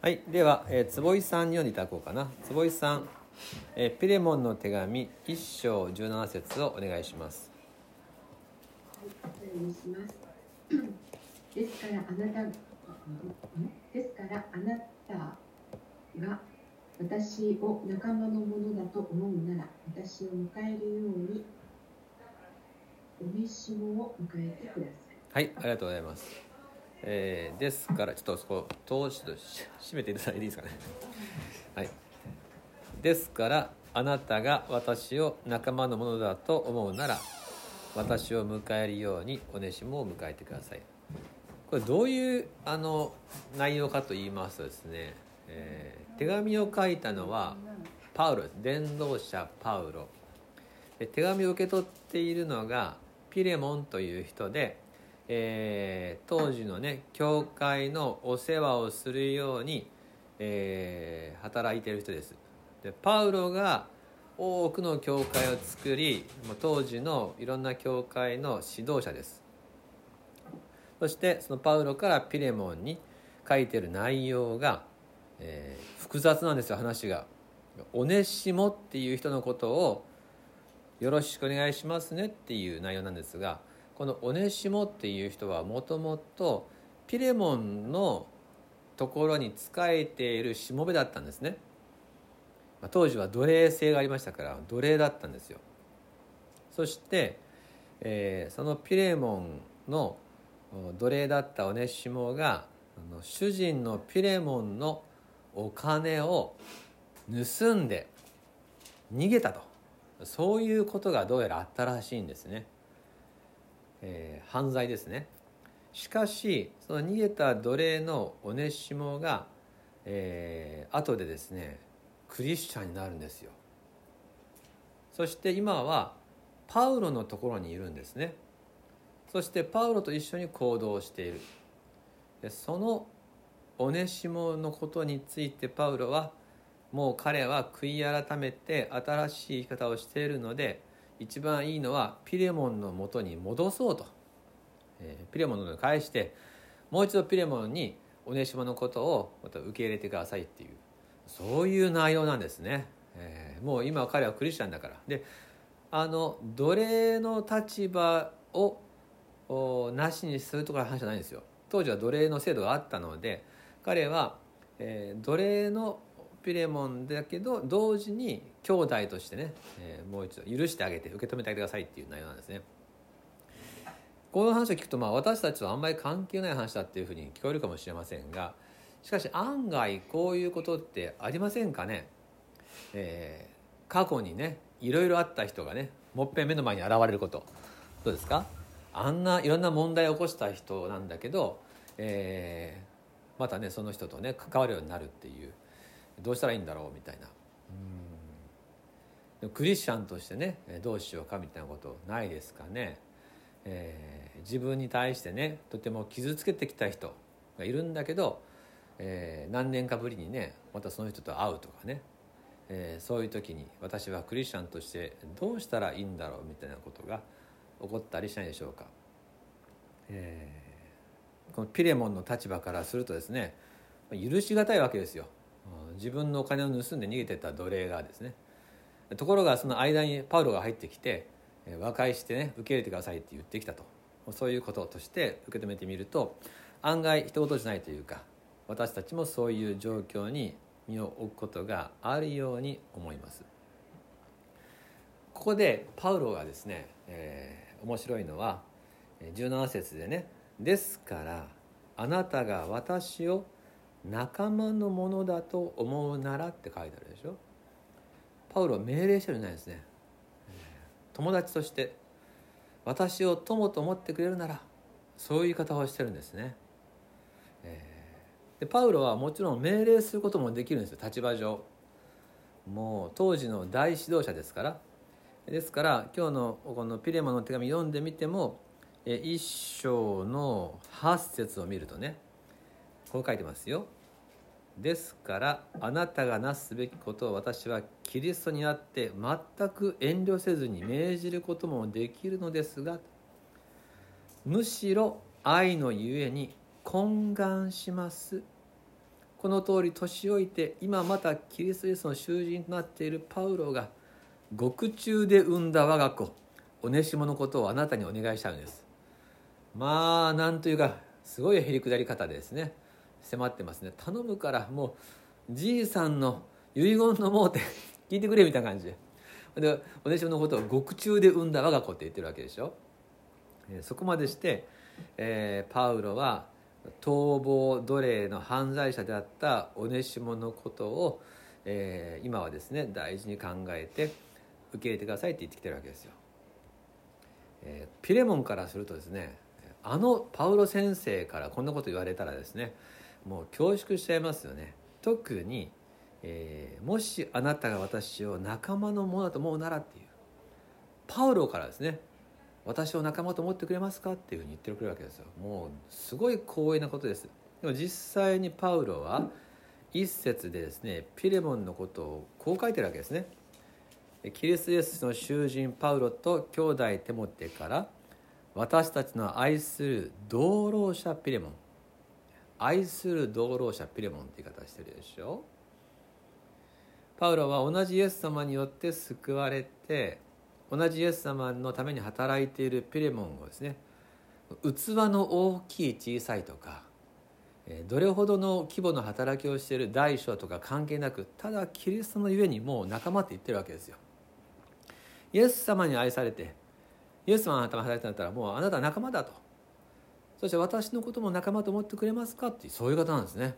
はい、では、えー、坪井さんに読んでいただこうかな。坪井さん、えーピレモンの手紙一章十七節をお願いします。ですからあなた、んですからあなたが私を仲間のものだと思うなら、私を迎えるように、お召し物を迎えてください。はい、ありがとうございます。えーですから、ちょっとそこ、通しとし閉めていただいていいですかね。はい。ですから、あなたが私を仲間のものだと思うなら、私を迎えるようにおねしもを迎えてください。これどういうあの内容かと言いますとですね、えー手紙を書いたのはパウロです伝道者パウロで手紙を受け取っているのがピレモンという人で、えー当時のね教会のお世話をするように、えー働いてる人ですでパウロが多くの教会を作り当時のいろんな教会の指導者ですそしてそのパウロからピレモンに書いてる内容が、えー複雑なんですよ話が。オネシモっていう人のことをよろしくお願いしますねっていう内容なんですがこのオネシモっていう人はもともとピレモンのところに仕えているしもべだったんですね。ま当時は奴隷制がありましたから奴隷だったんですよ。そして、えーそのピレモンの奴隷だったオネシモが主人のピレモンのお金を盗んで逃げたとそういうことがどうやらあったらしいんですね、えー犯罪ですね。しかしその逃げた奴隷のオネシモが、えー後でですねクリスチャンになるんですよ。そして今はパウロのところにいるんですね。そしてパウロと一緒に行動している。でそのオネシモのことについてパウロはもう彼は悔い改めて新しい生き方をしているので一番いいのはピレモンのもとに戻そうと、えーピレモンのもとに返してもう一度ピレモンにオネシモのことをまた受け入れてくださいっていうそういう内容なんですね、えーもう今彼はクリスチャンだから。であの奴隷の立場をなしにするとかの話じゃないんですよ。当時は奴隷の制度があったので彼は、えー奴隷のピレモンだけど同時に兄弟としてね、えーもう一度許してあげて受け止めてあげてくださいっていう内容なんですね。この話を聞くと、まあ、私たちとあんまり関係ない話だっていうふうに聞こえるかもしれませんがしかし案外こういうことってありませんかね、えー過去にねいろいろあった人がねもっぺん目の前に現れること。どうですか？あんないろんな問題を起こした人なんだけど、えーまたねその人とね関わるようになるっていうどうしたらいいんだろうみたいな。クリスチャンとしてねどうしようかみたいなことないですかね、えー自分に対してねとても傷つけてきた人がいるんだけど、えー何年かぶりにねまたその人と会うとかね、えーそういう時に私はクリスチャンとしてどうしたらいいんだろうみたいなことが起こったりしないでしょうか、えーこのピレモンの立場からするとですね許し難いわけですよ。自分のお金を盗んで逃げてた奴隷がですねところがその間にパウロが入ってきて和解してね受け入れてくださいって言ってきたと。そういうこととして受け止めてみると案外一言じゃないというか私たちもそういう状況に身を置くことがあるように思います。ここでパウロがですね、えー面白いのは17節でね「ですからあなたが私を仲間のものだと思うなら」って書いてあるでしょ？パウロは命令してるんじゃないですね。友達として私を友と思ってくれるならそういう言い方をしてるんですね、えーでパウロはもちろん命令することもできるんですよ。立場上。もう当時の大指導者ですから。ですから今日のこのピレモの手紙読んでみてもえ一章の8節を見るとねこう書いてますよ。ですからあなたがなすべきことを私はキリストにあって全く遠慮せずに命じることもできるのですがむしろ愛のゆえに懇願します。この通り年老いて今またキリストイエスの囚人となっているパウロが獄中で産んだ我が子オネシモのことをあなたにお願いしたのです。まあなんというかすごいへりくだり方でですね。迫ってますね。頼むからもうじいさんの遺言のもうて聞いてくれみたいな感じ。ででおねしものことを獄中で産んだ我が子って言ってるわけでしょ。そこまでして、えー、パウロは逃亡奴隷の犯罪者であったオネシモのことを、えー、今はですね大事に考えて受け入れてくださいって言ってきてるわけですよ。えー、ピレモンからするとですねあのパウロ先生からこんなこと言われたらですねもう恐縮しちゃいますよね。特に、えー、もしあなたが私を仲間のものだと思うならっていうパウロからですね。私を仲間と思ってくれますかっていうふうに言ってくれるわけですよ。もうすごい光栄なことです。でも実際にパウロは一節でですねピレモンのことをこう書いてるわけですね。キリストイエスの囚人パウロと兄弟テモテから私たちの愛する同労者ピレモン。愛する同労者ピレモンって言い方してるでしょ？パウロは同じイエス様によって救われて同じイエス様のために働いているピレモンをですね器の大きい小さいとかどれほどの規模の働きをしている大小とか関係なくただキリストのゆえにもう仲間って言ってるわけですよ。イエス様に愛されてイエス様の頭働いてんだったらもうあなた仲間だとそして私のことも仲間と思ってくれますかっていうそういう方なんですね。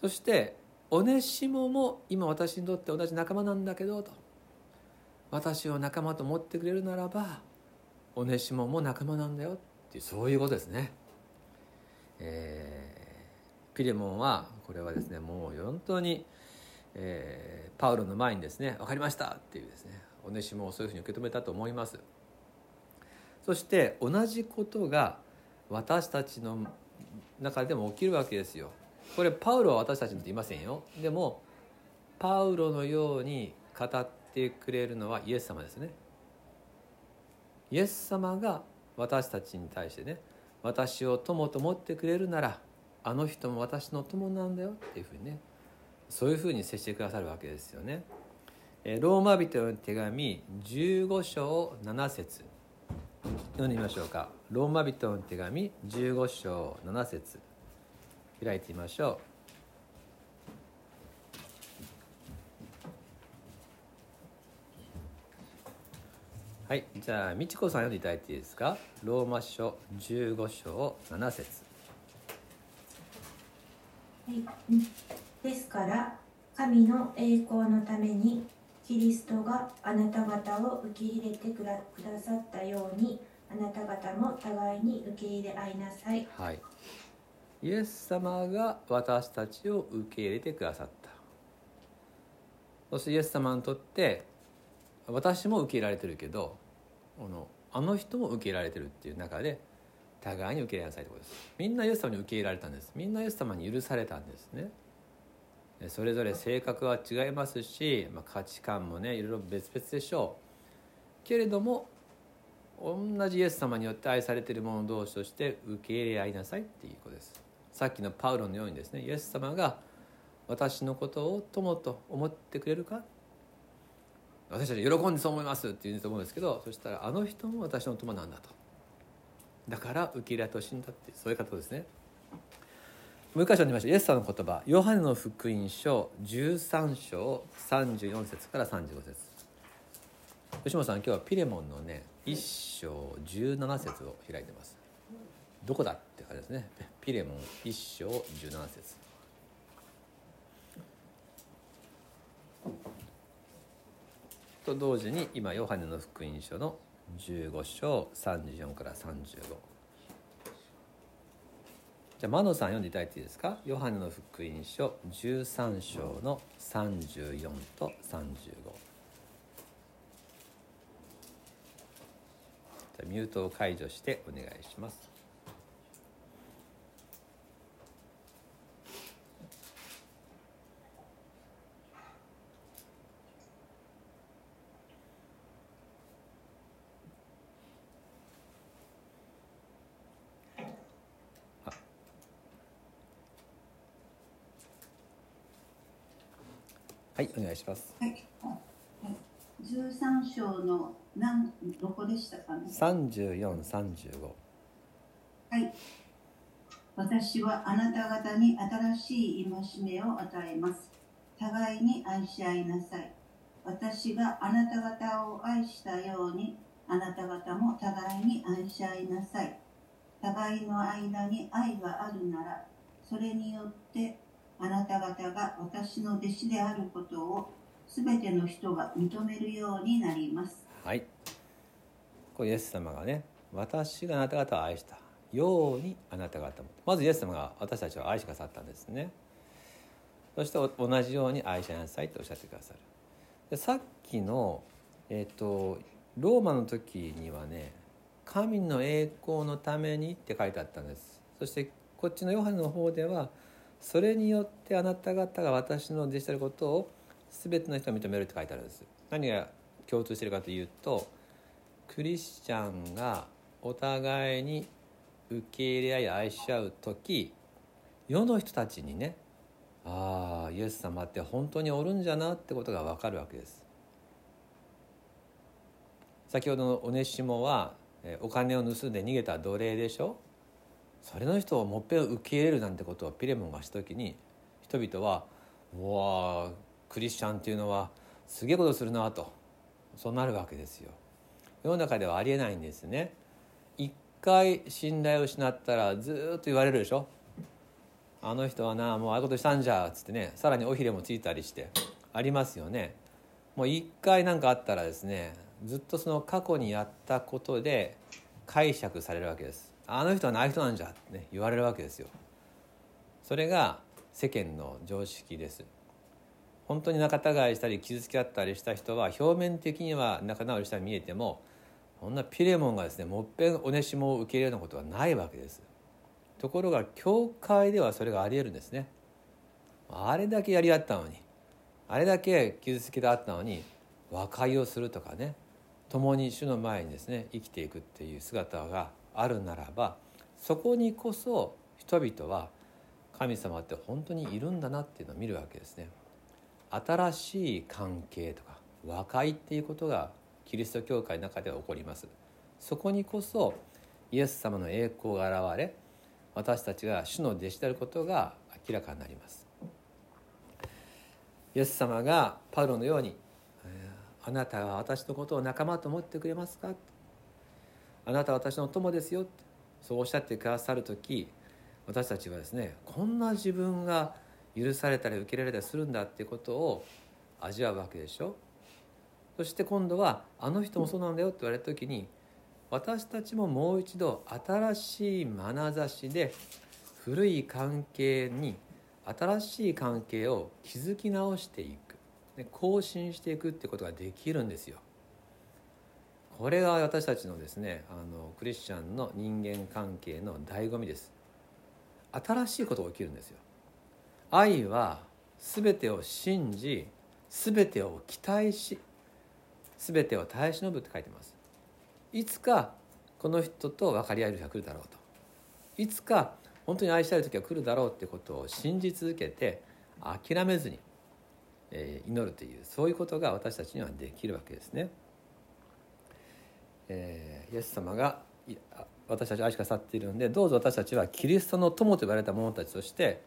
そしてオネシモも今私にとって同じ仲間なんだけどと私を仲間と思ってくれるならばオネシモも仲間なんだよっていうそういうことですね。えー、ピレモンはこれはですねもう本当に、えー、パウロの前にですね「分かりました」っていうですねオネシモをそういうふうに受け止めたと思います。そして同じことが私たちの中でも起きるわけですよ。これパウロは私たちのって言いませんよ。でもパウロのように語っててくれるのはイエス様ですねイエス様が私たちに対してね私を友と思ってくれるならあの人も私の友なんだよっていうふうにねそういうふうに接してくださるわけですよね。ローマ人の手紙15章7節読んでみましょうか。ローマ人の手紙15章7節開いてみましょう。はい、じゃあ美智子さん読んでいただいていいですか？ローマ書15章7節はい、ですから神の栄光のためにキリストがあなた方を受け入れてくださったようにあなた方も互いに受け入れ合いなさい。はい。イエス様が私たちを受け入れてくださった。そしてイエス様にとって私も受け入れられてるけどあのあの人も受け入れられてるっていう中で互いに受け入れなさいということですみんなイエス様に受け入れられたんですみんなイエス様に許されたんですねそれぞれ性格は違いますし、まあ、価値観もねいろいろ別々でしょうけれども同じイエス様によって愛されている者同士として受け入れ合いなさいっていうことです。さっきのパウロのようにですねイエス様が私のことを友と思ってくれるか？私たち喜んでそう思いますって言うと思うんですけどそしたらあの人も私の友なんだと。だから受け入れてほしいんだってそういう方ですね。もう一箇所見ましょう。イエス様の言葉ヨハネの福音書13章34節から35節。吉本さん今日はピレモンのね1章17節を開いてます。どこだって感じですね。ピレモン1章17節。と同時に今ヨハネの福音書の15章34から35じゃあマノさん読んでいただいていいですか？ヨハネの福音書13章の34と35ミュートを解除してお願いします。はい、お願いします。はい。十三章の何どこでしたかね？3435はい。私はあなた方に新しい戒めを与えます。互いに愛し合いなさい。私があなた方を愛したように、あなた方も互いに愛し合いなさい。互いの間に愛があるなら、それによってあなた方が私の弟子であることをすべての人が認めるようになります。はい。これイエス様がね私があなた方を愛したようにあなた方もまずイエス様が私たちを愛してくださったんですね。そして同じように愛しなさいとおっしゃってくださる。でさっきのえっ、とローマの時にはね神の栄光のためにって書いてあったんです。そしてこっちのヨハネの方ではそれによってあなた方が私の弟子であることを全ての人が認めるって書いてあるんです。何が共通してるかというとクリスチャンがお互いに受け入れ合い愛し合う時世の人たちにねああイエス様って本当におるんじゃなってことが分かるわけです。先ほどのオネシモはお金を盗んで逃げた奴隷でしょ。それの人をもっぺん受け入れるなんてことをピレモンがした時に人々は「うわクリスチャンっていうのはすげえことするな」と。そうなるわけですよ。世の中ではありえないんですね。一回信頼を失ったらずっと言われるでしょ。あの人はなもうああいうことしたんじゃっつってねさらに尾ひれもついたりしてありますよね。もう一回何かあったらですねずっとその過去にやったことで解釈されるわけです。あの人はああい人なんじゃってね言われるわけですよ。それが世間の常識です。本当に仲違いしたり傷つき合ったりした人は表面的には仲直りしたら見えてもこんなピレモンがですねもっぺんオネシモを受け入れるようなことはないわけです。ところが教会ではそれがありえるんですね。あれだけやり合ったのにあれだけ傷つきがあったのに和解をするとかね共に主の前にですね生きていくっていう姿があるならばそこにこそ人々は神様って本当にいるんだなっていうのを見るわけですね。新しい関係とか和解っていうことがキリスト教会の中では起こりますそこにこそイエス様の栄光が現れ私たちが主の弟子であることが明らかになりますイエス様がパウロのようにえ「あなたは私のことを仲間と思ってくれますか?」あなたは私の友ですよ」そうおっしゃってくださる時私たちはですねこんな自分が許されたり受け入れられたりするんだっていうことを味わうわけでしょ？そして今度は「あの人もそうなんだよ」って言われた時に私たちももう一度新しい眼差しで古い関係に新しい関係を築き直していくで更新していくってことができるんですよ。これが私たちのですねあのクリスチャンの人間関係の醍醐味です。新しいことが起きるんですよ。愛は全てを信じ全てを期待し全てを耐え忍ぶって書いてます。いつかこの人と分かり合える日が来るだろうといつか本当に愛したい時が来るだろうってことを信じ続けて諦めずに、え祈るというそういうことが私たちにはできるわけですね。えーイエス様が私たちを愛してくさっているのでどうぞ私たちはキリストの友と言われた者たちとして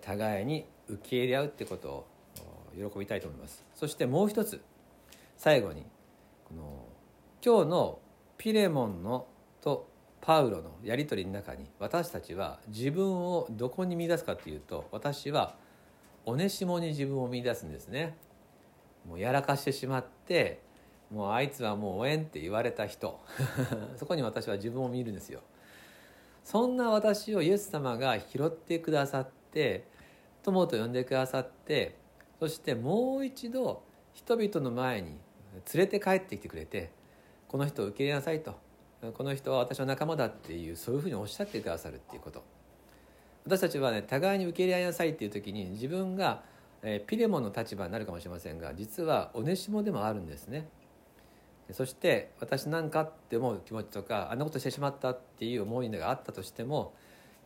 互いに受け入れ合うってことを喜びたいと思います。そしてもう一つ最後にこの今日のピレモンのとパウロのやり取りの中に私たちは自分をどこに見出すかというと私はオネシモに自分を見出すんですね。もうやらかしてしまってもうあいつはもうおえんって言われた人。そこに私は自分を見るんですよ。そんな私をイエス様が拾ってくださって友と呼んでくださってそしてもう一度人々の前に連れて帰ってきてくれてこの人を受け入れなさいと。この人は私の仲間だっていうそういうふうにおっしゃってくださるっていうこと。私たちはね互いに受け入れ合いなさいっていう時に自分が、ピレモンの立場になるかもしれませんが実はオネシモでもあるんですね。そして私なんかって思う気持ちとかあんなことしてしまったっていう思いがあったとしても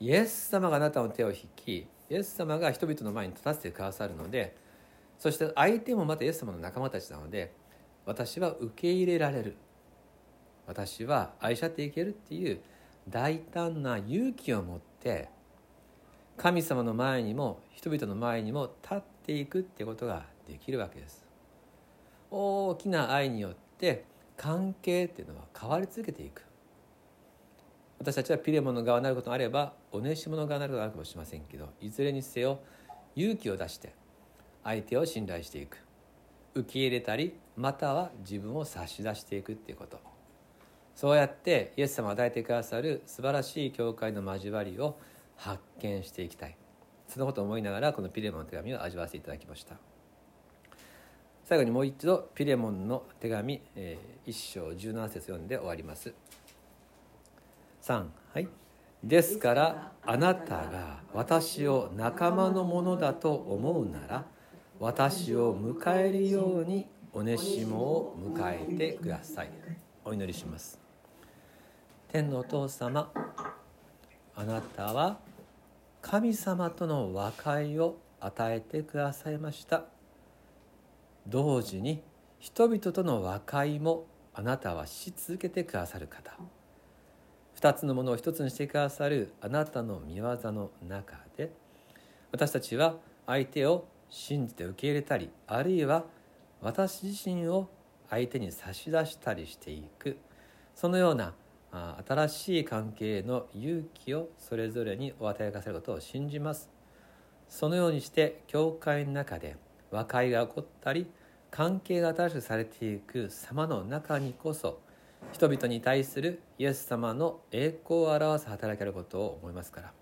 イエス様があなたの手を引きイエス様が人々の前に立たせてくださるのでそして相手もまたイエス様の仲間たちなので私は受け入れられる。私は愛し合っていけるっていう大胆な勇気を持って神様の前にも人々の前にも立っていくってことができるわけです。大きな愛によって関係っていうのは変わり続けていく。私たちはピレモンの側になることもあればオネシモの側になることがあるかもしれませんけどいずれにせよ勇気を出して相手を信頼していく。受け入れたりまたは自分を差し出していくっていうこと。そうやってイエス様が与えてくださる素晴らしい教会の交わりを発見していきたい。そのことを思いながらこのピレモンの手紙を味わわせていただきました。最後にもう一度ピレモンの手紙、えー、1章17節読んで終わります。3はい。ですからあなたが私を仲間のものだと思うなら私を迎えるようにおねしもを迎えてください。お祈りします。天のお父様あなたは神様との和解を与えてくださいました。同時に人々との和解もあなたはし続けてくださる方。二つのものを一つにしてくださるあなたの見業の中で私たちは相手を信じて受け入れたりあるいは私自身を相手に差し出したりしていく。そのような新しい関係の勇気をそれぞれにお与えかせることを信じます。そのようにして教会の中で和解が起こったり関係が新しくされていく様の中にこそ人々に対するイエス様の栄光を表す働きあることを思いますから。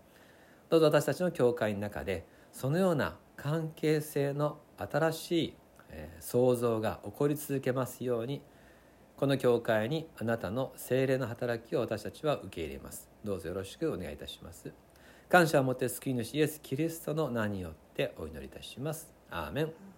どうぞ私たちの教会の中でそのような関係性の新しい創造が起こり続けますようにこの教会にあなたの精霊の働きを私たちは受け入れます。どうぞよろしくお願いいたします。感謝をもって救い主イエス・キリストの名によってお祈りいたします。アーメン。